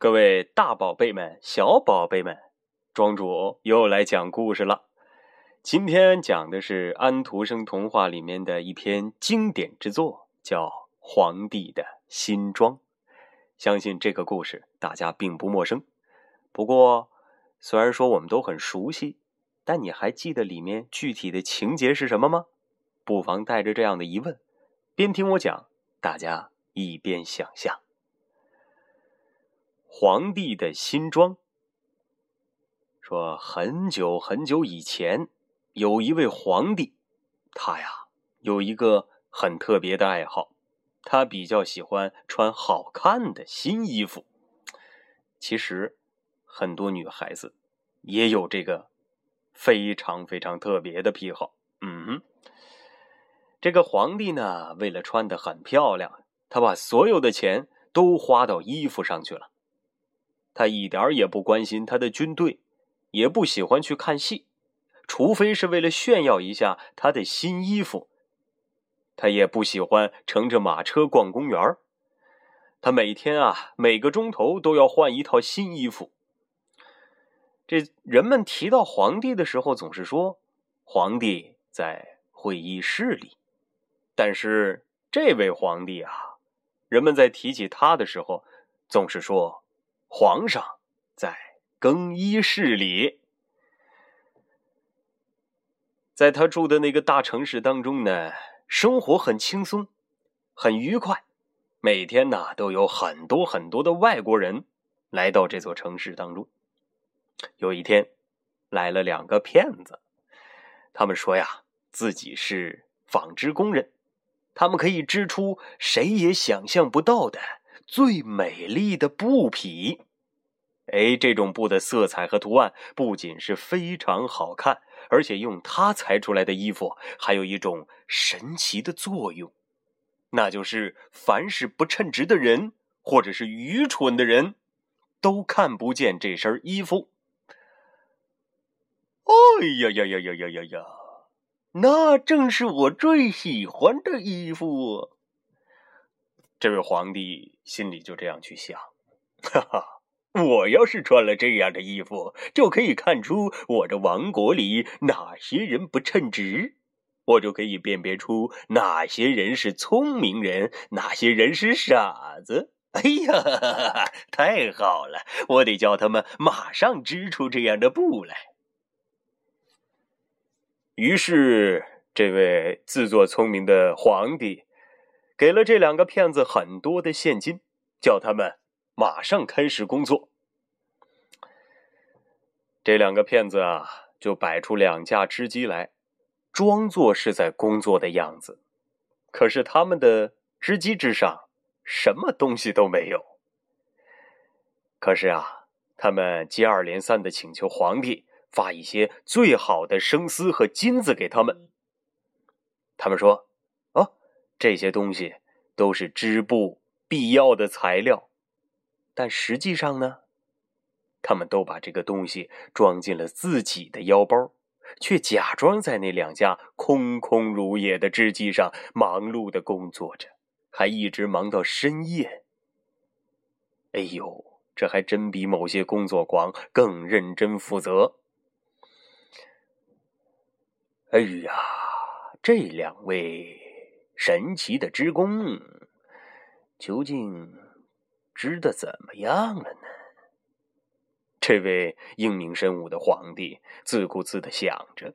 各位大宝贝们、小宝贝们，庄主又来讲故事了。今天讲的是安徒生童话里面的一篇经典之作，叫《皇帝的新装》。相信这个故事大家并不陌生。不过，虽然说我们都很熟悉，但你还记得里面具体的情节是什么吗？不妨带着这样的疑问，边听我讲，大家一边想象。皇帝的新装说：“很久很久以前，有一位皇帝，他呀有一个很特别的爱好，他比较喜欢穿好看的新衣服。其实，很多女孩子也有这个非常非常特别的癖好。嗯，这个皇帝呢，为了穿的很漂亮，他把所有的钱都花到衣服上去了。”他一点也不关心他的军队，也不喜欢去看戏，除非是为了炫耀一下他的新衣服。他也不喜欢乘着马车逛公园他每天啊，每个钟头都要换一套新衣服。这人们提到皇帝的时候，总是说皇帝在会议室里，但是这位皇帝啊，人们在提起他的时候，总是说。皇上在更衣室里，在他住的那个大城市当中呢，生活很轻松，很愉快。每天呢，都有很多很多的外国人来到这座城市当中。有一天，来了两个骗子，他们说呀，自己是纺织工人，他们可以织出谁也想象不到的。最美丽的布匹，哎，这种布的色彩和图案不仅是非常好看，而且用它裁出来的衣服还有一种神奇的作用，那就是凡是不称职的人或者是愚蠢的人，都看不见这身衣服。哎呀呀呀呀呀呀呀！那正是我最喜欢的衣服。这位皇帝心里就这样去想：哈哈，我要是穿了这样的衣服，就可以看出我的王国里哪些人不称职，我就可以辨别出哪些人是聪明人，哪些人是傻子。哎呀，太好了！我得叫他们马上织出这样的布来。于是，这位自作聪明的皇帝。给了这两个骗子很多的现金，叫他们马上开始工作。这两个骗子啊，就摆出两架织机来，装作是在工作的样子。可是他们的织机之上什么东西都没有。可是啊，他们接二连三的请求皇帝发一些最好的生丝和金子给他们。他们说。这些东西都是织布必要的材料，但实际上呢，他们都把这个东西装进了自己的腰包，却假装在那两架空空如也的织机上忙碌的工作着，还一直忙到深夜。哎呦，这还真比某些工作狂更认真负责。哎呀，这两位。神奇的织工，究竟织的怎么样了呢？这位英明神武的皇帝自顾自的想着。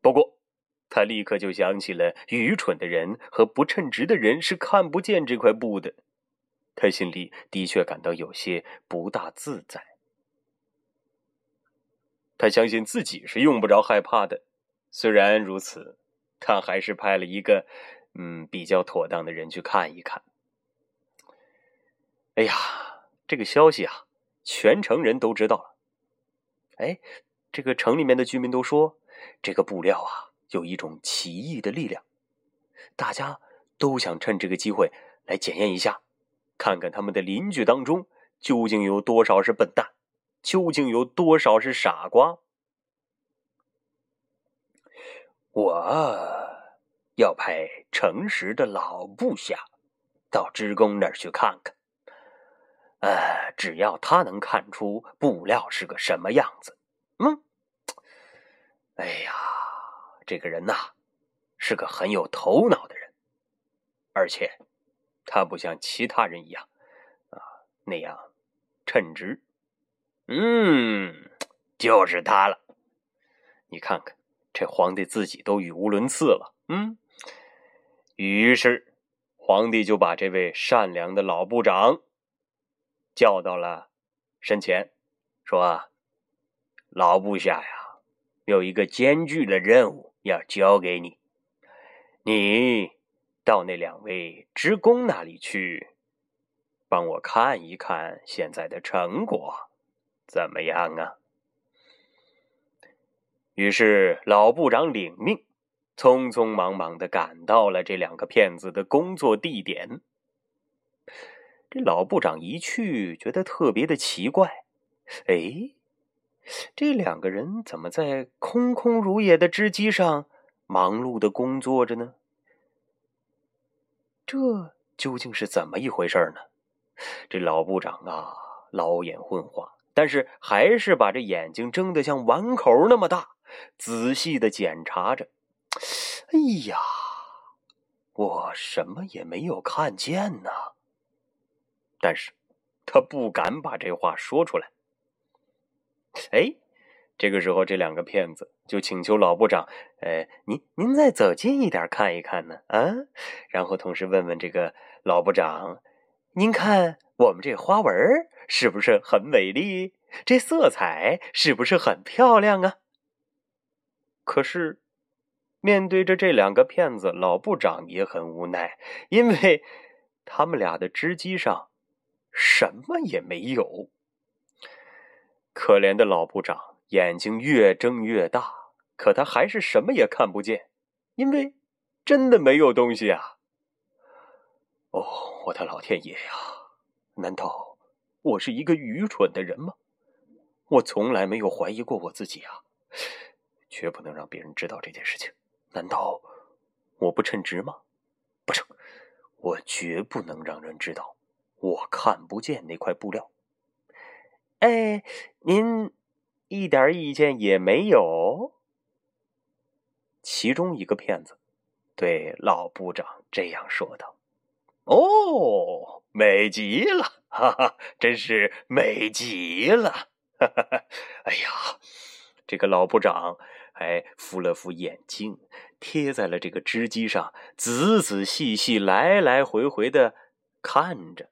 不过，他立刻就想起了愚蠢的人和不称职的人是看不见这块布的。他心里的确感到有些不大自在。他相信自己是用不着害怕的。虽然如此。他还是派了一个，嗯，比较妥当的人去看一看。哎呀，这个消息啊，全城人都知道了。哎，这个城里面的居民都说，这个布料啊，有一种奇异的力量。大家都想趁这个机会来检验一下，看看他们的邻居当中究竟有多少是笨蛋，究竟有多少是傻瓜。我要派诚实的老部下到织工那儿去看看。呃，只要他能看出布料是个什么样子，嗯，哎呀，这个人呐，是个很有头脑的人，而且他不像其他人一样啊那样称职。嗯，就是他了。你看看，这皇帝自己都语无伦次了。嗯，于是皇帝就把这位善良的老部长叫到了身前，说：“老部下呀，有一个艰巨的任务要交给你，你到那两位职工那里去，帮我看一看现在的成果。”怎么样啊？于是老部长领命，匆匆忙忙的赶到了这两个骗子的工作地点。这老部长一去，觉得特别的奇怪。哎，这两个人怎么在空空如也的织机上忙碌的工作着呢？这究竟是怎么一回事呢？这老部长啊，老眼昏花。但是还是把这眼睛睁得像碗口那么大，仔细的检查着。哎呀，我什么也没有看见呢。但是，他不敢把这话说出来。哎，这个时候，这两个骗子就请求老部长：“哎，您您再走近一点看一看呢？啊？”然后同时问问这个老部长：“您看我们这花纹？”是不是很美丽？这色彩是不是很漂亮啊？可是，面对着这两个骗子，老部长也很无奈，因为他们俩的织机上什么也没有。可怜的老部长眼睛越睁越大，可他还是什么也看不见，因为真的没有东西啊！哦，我的老天爷呀！难道？我是一个愚蠢的人吗？我从来没有怀疑过我自己啊！绝不能让别人知道这件事情。难道我不称职吗？不成，我绝不能让人知道我看不见那块布料。哎，您一点意见也没有？其中一个骗子对老部长这样说道：“哦，美极了。”哈哈，真是美极了！哈哈哈，哎呀，这个老部长还扶了扶眼镜，贴在了这个织机上，仔仔细细、来来回回的看着。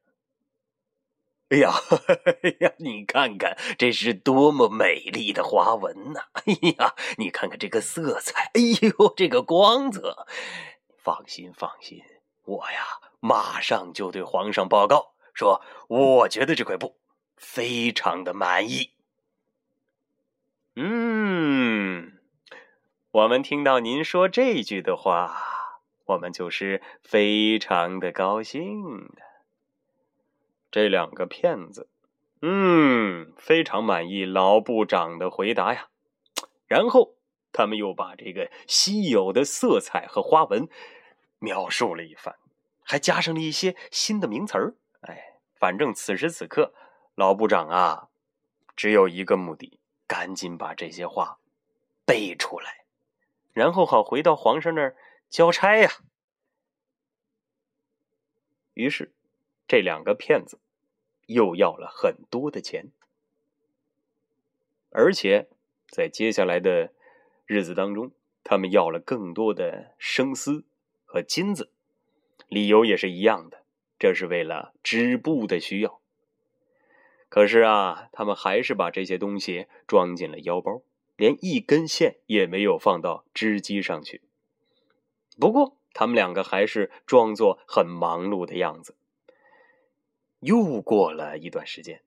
哎呀，哎呀，你看看，这是多么美丽的花纹呐！哎呀，你看看这个色彩，哎呦，这个光泽！放心，放心，我呀，马上就对皇上报告。说，我觉得这块布非常的满意。嗯，我们听到您说这句的话，我们就是非常的高兴的。这两个骗子，嗯，非常满意老部长的回答呀。然后他们又把这个稀有的色彩和花纹描述了一番，还加上了一些新的名词儿。哎，反正此时此刻，老部长啊，只有一个目的，赶紧把这些话背出来，然后好回到皇上那儿交差呀。于是，这两个骗子又要了很多的钱，而且在接下来的日子当中，他们要了更多的生丝和金子，理由也是一样的。这是为了织布的需要。可是啊，他们还是把这些东西装进了腰包，连一根线也没有放到织机上去。不过，他们两个还是装作很忙碌的样子。又过了一段时间，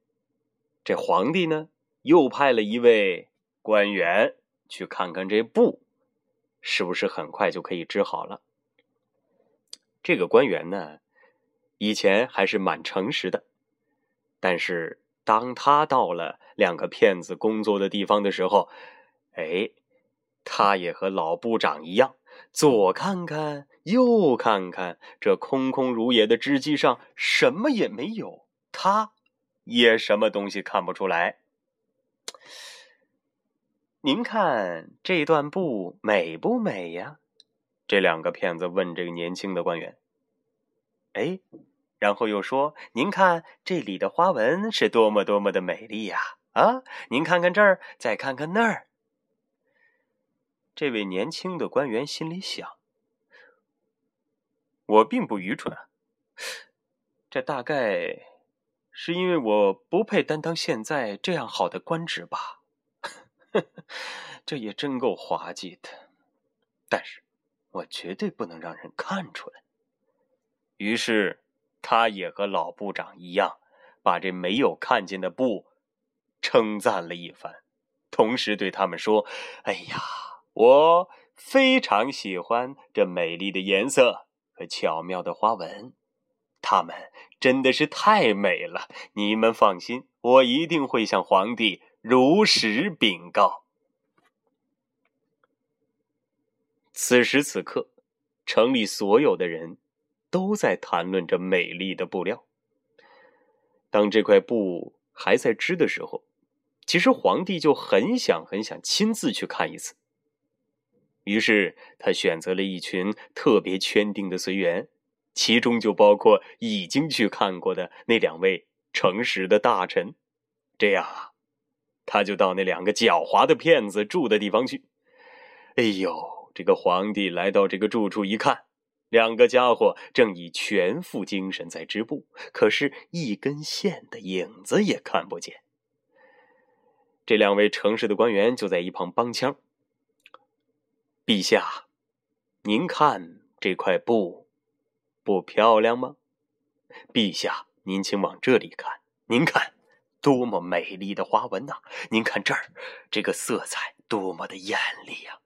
这皇帝呢，又派了一位官员去看看这布是不是很快就可以织好了。这个官员呢？以前还是蛮诚实的，但是当他到了两个骗子工作的地方的时候，哎，他也和老部长一样，左看看右看看，这空空如也的织机上什么也没有，他也什么东西看不出来。您看这段布美不美呀？这两个骗子问这个年轻的官员。哎，然后又说：“您看这里的花纹是多么多么的美丽呀！啊，您看看这儿，再看看那儿。”这位年轻的官员心里想：“我并不愚蠢，这大概是因为我不配担当现在这样好的官职吧。”这也真够滑稽的，但是我绝对不能让人看出来。于是，他也和老部长一样，把这没有看见的布称赞了一番，同时对他们说：“哎呀，我非常喜欢这美丽的颜色和巧妙的花纹，它们真的是太美了。你们放心，我一定会向皇帝。”如实禀告。此时此刻，城里所有的人都在谈论着美丽的布料。当这块布还在织的时候，其实皇帝就很想很想亲自去看一次。于是他选择了一群特别圈定的随员，其中就包括已经去看过的那两位诚实的大臣。这样啊。他就到那两个狡猾的骗子住的地方去。哎呦，这个皇帝来到这个住处一看，两个家伙正以全副精神在织布，可是，一根线的影子也看不见。这两位城市的官员就在一旁帮腔：“陛下，您看这块布不漂亮吗？陛下，您请往这里看，您看。”多么美丽的花纹呐！您看这儿，这个色彩多么的艳丽呀！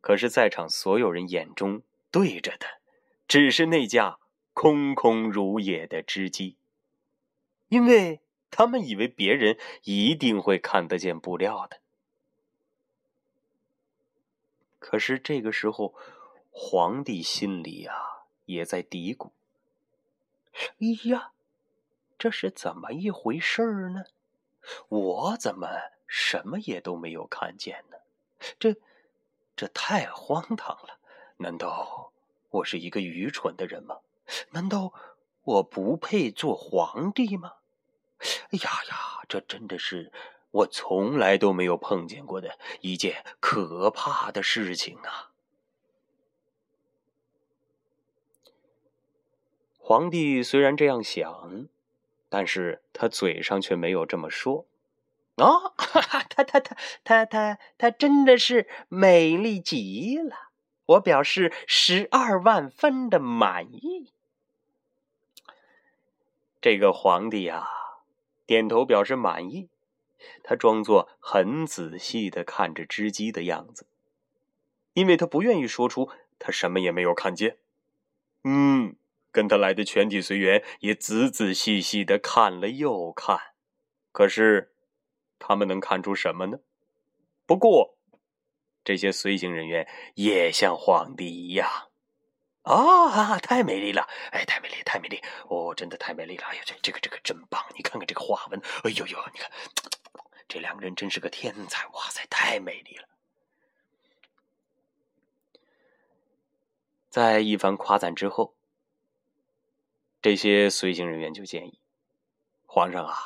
可是，在场所有人眼中对着的，只是那架空空如也的织机，因为他们以为别人一定会看得见布料的。可是这个时候，皇帝心里呀也在嘀咕：“哎呀！”这是怎么一回事儿呢？我怎么什么也都没有看见呢？这，这太荒唐了！难道我是一个愚蠢的人吗？难道我不配做皇帝吗？哎呀呀，这真的是我从来都没有碰见过的一件可怕的事情啊！皇帝虽然这样想。但是他嘴上却没有这么说，哦，哈哈，他他他他他他真的是美丽极了，我表示十二万分的满意。这个皇帝呀，点头表示满意，他装作很仔细的看着织机的样子，因为他不愿意说出他什么也没有看见。嗯。跟他来的全体随员也仔仔细细的看了又看，可是他们能看出什么呢？不过这些随行人员也像皇帝一样，啊，太美丽了！哎，太美丽，太美丽！哦，真的太美丽了！哎呀，这这个这个真棒！你看看这个花纹，哎呦呦，你看这两个人真是个天才！哇塞，太美丽了！在一番夸赞之后。这些随行人员就建议皇上啊，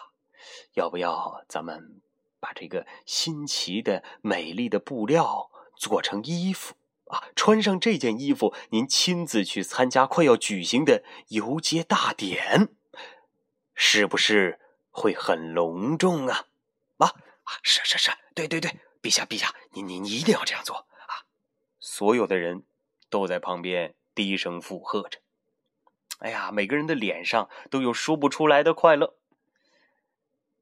要不要咱们把这个新奇的、美丽的布料做成衣服啊？穿上这件衣服，您亲自去参加快要举行的游街大典，是不是会很隆重啊？啊！是是是，对对对，陛下陛下，您您一定要这样做啊！所有的人都在旁边低声附和着。哎呀，每个人的脸上都有说不出来的快乐。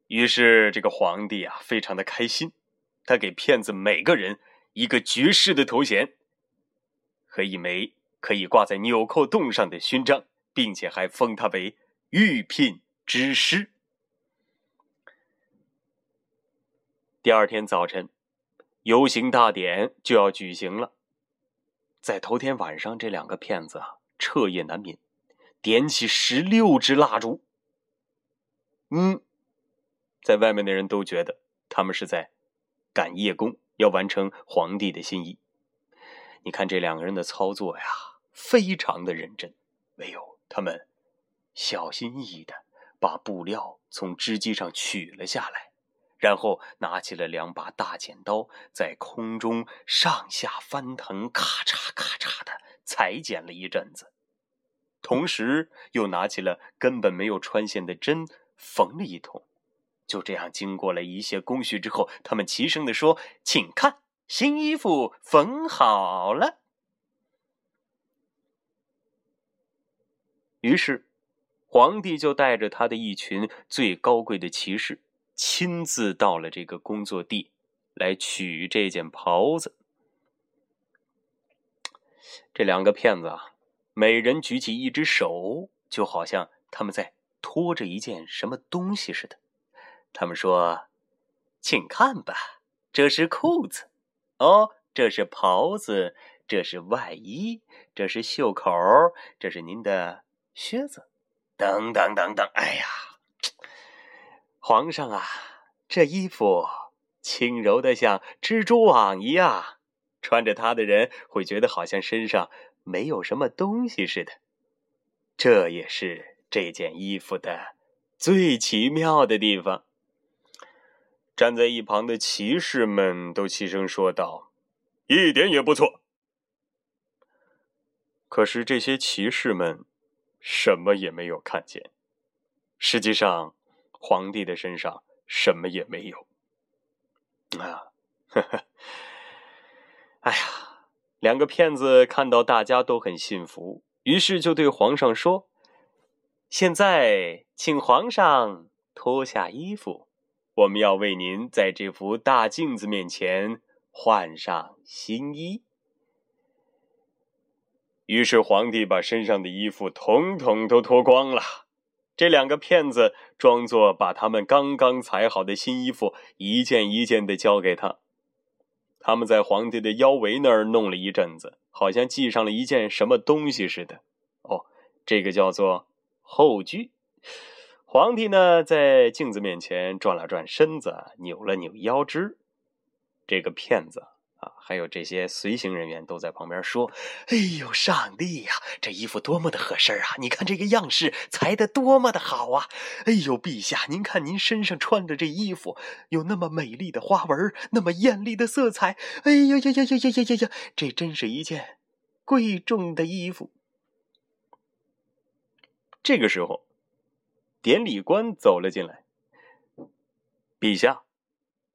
于是，这个皇帝啊，非常的开心，他给骗子每个人一个爵士的头衔和一枚可以挂在纽扣洞上的勋章，并且还封他为御聘之师。第二天早晨，游行大典就要举行了。在头天晚上，这两个骗子啊，彻夜难眠。点起十六支蜡烛，嗯，在外面的人都觉得他们是在赶夜工，要完成皇帝的心意。你看这两个人的操作呀，非常的认真。没有，他们小心翼翼的把布料从织机上取了下来，然后拿起了两把大剪刀，在空中上下翻腾，咔嚓咔嚓的裁剪了一阵子。同时，又拿起了根本没有穿线的针，缝了一通。就这样，经过了一些工序之后，他们齐声地说：“请看，新衣服缝好了。”于是，皇帝就带着他的一群最高贵的骑士，亲自到了这个工作地，来取这件袍子。这两个骗子啊！每人举起一只手，就好像他们在拖着一件什么东西似的。他们说：“请看吧，这是裤子，哦，这是袍子，这是外衣，这是袖口，这是您的靴子，等等等等。”哎呀，皇上啊，这衣服轻柔的像蜘蛛网一样，穿着它的人会觉得好像身上……没有什么东西似的，这也是这件衣服的最奇妙的地方。站在一旁的骑士们都齐声说道：“一点也不错。”可是这些骑士们什么也没有看见。实际上，皇帝的身上什么也没有。啊，呵呵，哎呀！两个骗子看到大家都很信服，于是就对皇上说：“现在，请皇上脱下衣服，我们要为您在这幅大镜子面前换上新衣。”于是皇帝把身上的衣服统统都脱光了。这两个骗子装作把他们刚刚裁好的新衣服一件一件的交给他。他们在皇帝的腰围那儿弄了一阵子，好像系上了一件什么东西似的。哦，这个叫做后裾。皇帝呢，在镜子面前转了转身子，扭了扭腰肢。这个骗子。还有这些随行人员都在旁边说：“哎呦，上帝呀，这衣服多么的合身啊！你看这个样式裁的多么的好啊！哎呦，陛下，您看您身上穿的这衣服，有那么美丽的花纹，那么艳丽的色彩。哎呦呀呀呀呀呀呀呀！这真是一件贵重的衣服。”这个时候，典礼官走了进来，陛下。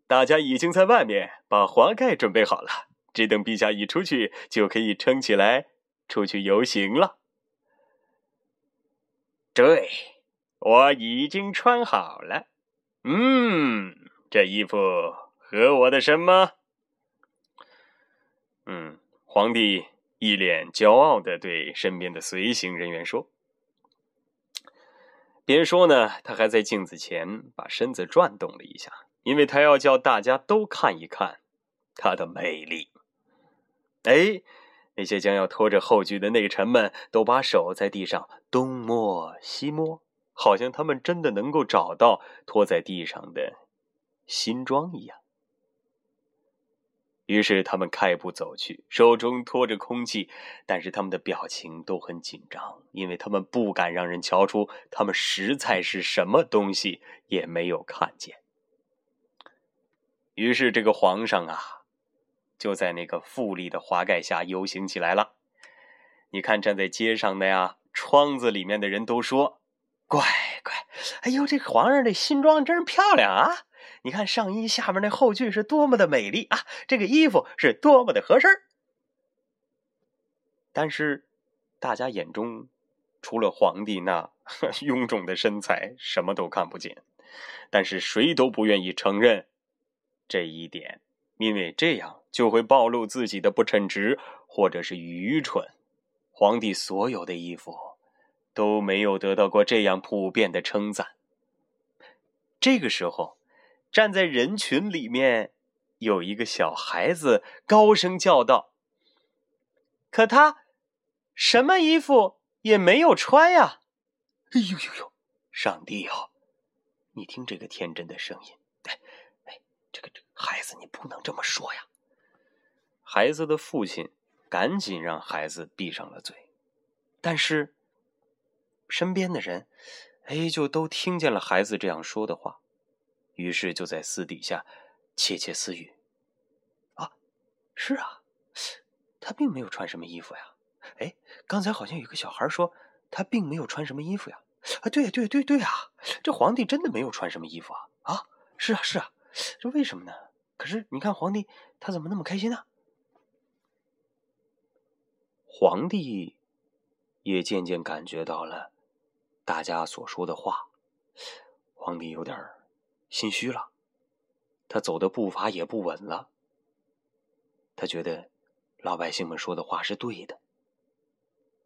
大家已经在外面把华盖准备好了，只等陛下一出去，就可以撑起来出去游行了。对，我已经穿好了。嗯，这衣服合我的身吗？嗯，皇帝一脸骄傲的对身边的随行人员说。边说呢，他还在镜子前把身子转动了一下。因为他要叫大家都看一看他的美丽。哎，那些将要拖着后裾的内臣们都把手在地上东摸西摸，好像他们真的能够找到拖在地上的新装一样。于是他们开步走去，手中拖着空气，但是他们的表情都很紧张，因为他们不敢让人瞧出他们实在是什么东西也没有看见。于是，这个皇上啊，就在那个富丽的华盖下游行起来了。你看，站在街上的呀，窗子里面的人都说：“乖乖，哎呦，这皇上这新装真漂亮啊！你看上衣下面那后裾是多么的美丽啊，这个衣服是多么的合身。”但是，大家眼中除了皇帝那 臃肿的身材，什么都看不见。但是，谁都不愿意承认。这一点，因为这样就会暴露自己的不称职或者是愚蠢。皇帝所有的衣服都没有得到过这样普遍的称赞。这个时候，站在人群里面有一个小孩子高声叫道：“可他什么衣服也没有穿呀！”哎呦呦呦，上帝哦！你听这个天真的声音，这个这孩子，你不能这么说呀！孩子的父亲赶紧让孩子闭上了嘴，但是身边的人，哎，就都听见了孩子这样说的话，于是就在私底下窃窃私语：啊，是啊，他并没有穿什么衣服呀。哎，刚才好像有个小孩说他并没有穿什么衣服呀。啊，对对对对啊，这皇帝真的没有穿什么衣服啊！啊，是啊是啊，这为什么呢？可是你看皇帝他怎么那么开心呢？皇帝也渐渐感觉到了大家所说的话，皇帝有点心虚了，他走的步伐也不稳了。他觉得老百姓们说的话是对的。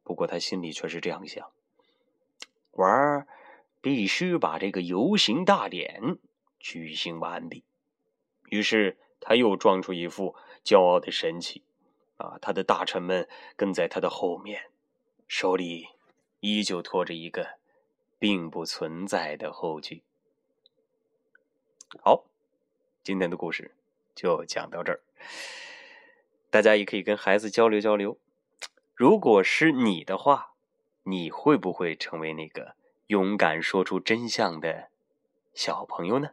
不过他心里却是这样想：玩儿必须把这个游行大典举行完毕。于是他又装出一副骄傲的神气，啊，他的大臣们跟在他的后面，手里依旧拖着一个并不存在的后具。好，今天的故事就讲到这儿，大家也可以跟孩子交流交流。如果是你的话，你会不会成为那个勇敢说出真相的小朋友呢？